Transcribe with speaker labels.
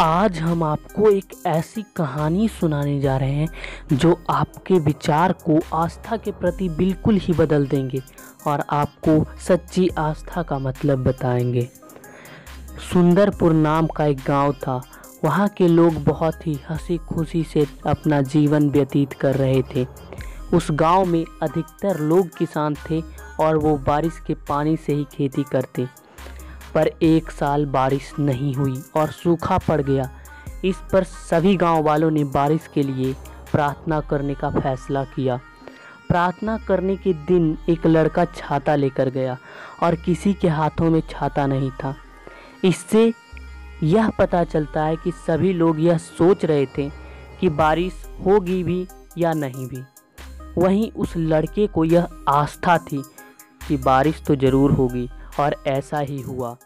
Speaker 1: आज हम आपको एक ऐसी कहानी सुनाने जा रहे हैं जो आपके विचार को आस्था के प्रति बिल्कुल ही बदल देंगे और आपको सच्ची आस्था का मतलब बताएँगे। सुंदरपुर नाम का एक गाँव था। वहाँ के लोग बहुत ही हँसी खुशी से अपना जीवन व्यतीत कर रहे थे। उस गाँव में अधिकतर लोग किसान थे और वो बारिश के पानी से ही खेती करते। पर एक साल बारिश नहीं हुई और सूखा पड़ गया। इस पर सभी गाँव वालों ने बारिश के लिए प्रार्थना करने का फैसला किया। प्रार्थना करने के दिन एक लड़का छाता लेकर गया और किसी के हाथों में छाता नहीं था। इससे यह पता चलता है कि सभी लोग यह सोच रहे थे कि बारिश होगी भी या नहीं भी। वहीं उस लड़के को यह आस्था थी कि बारिश तो ज़रूर होगी। और ऐसा ही हुआ।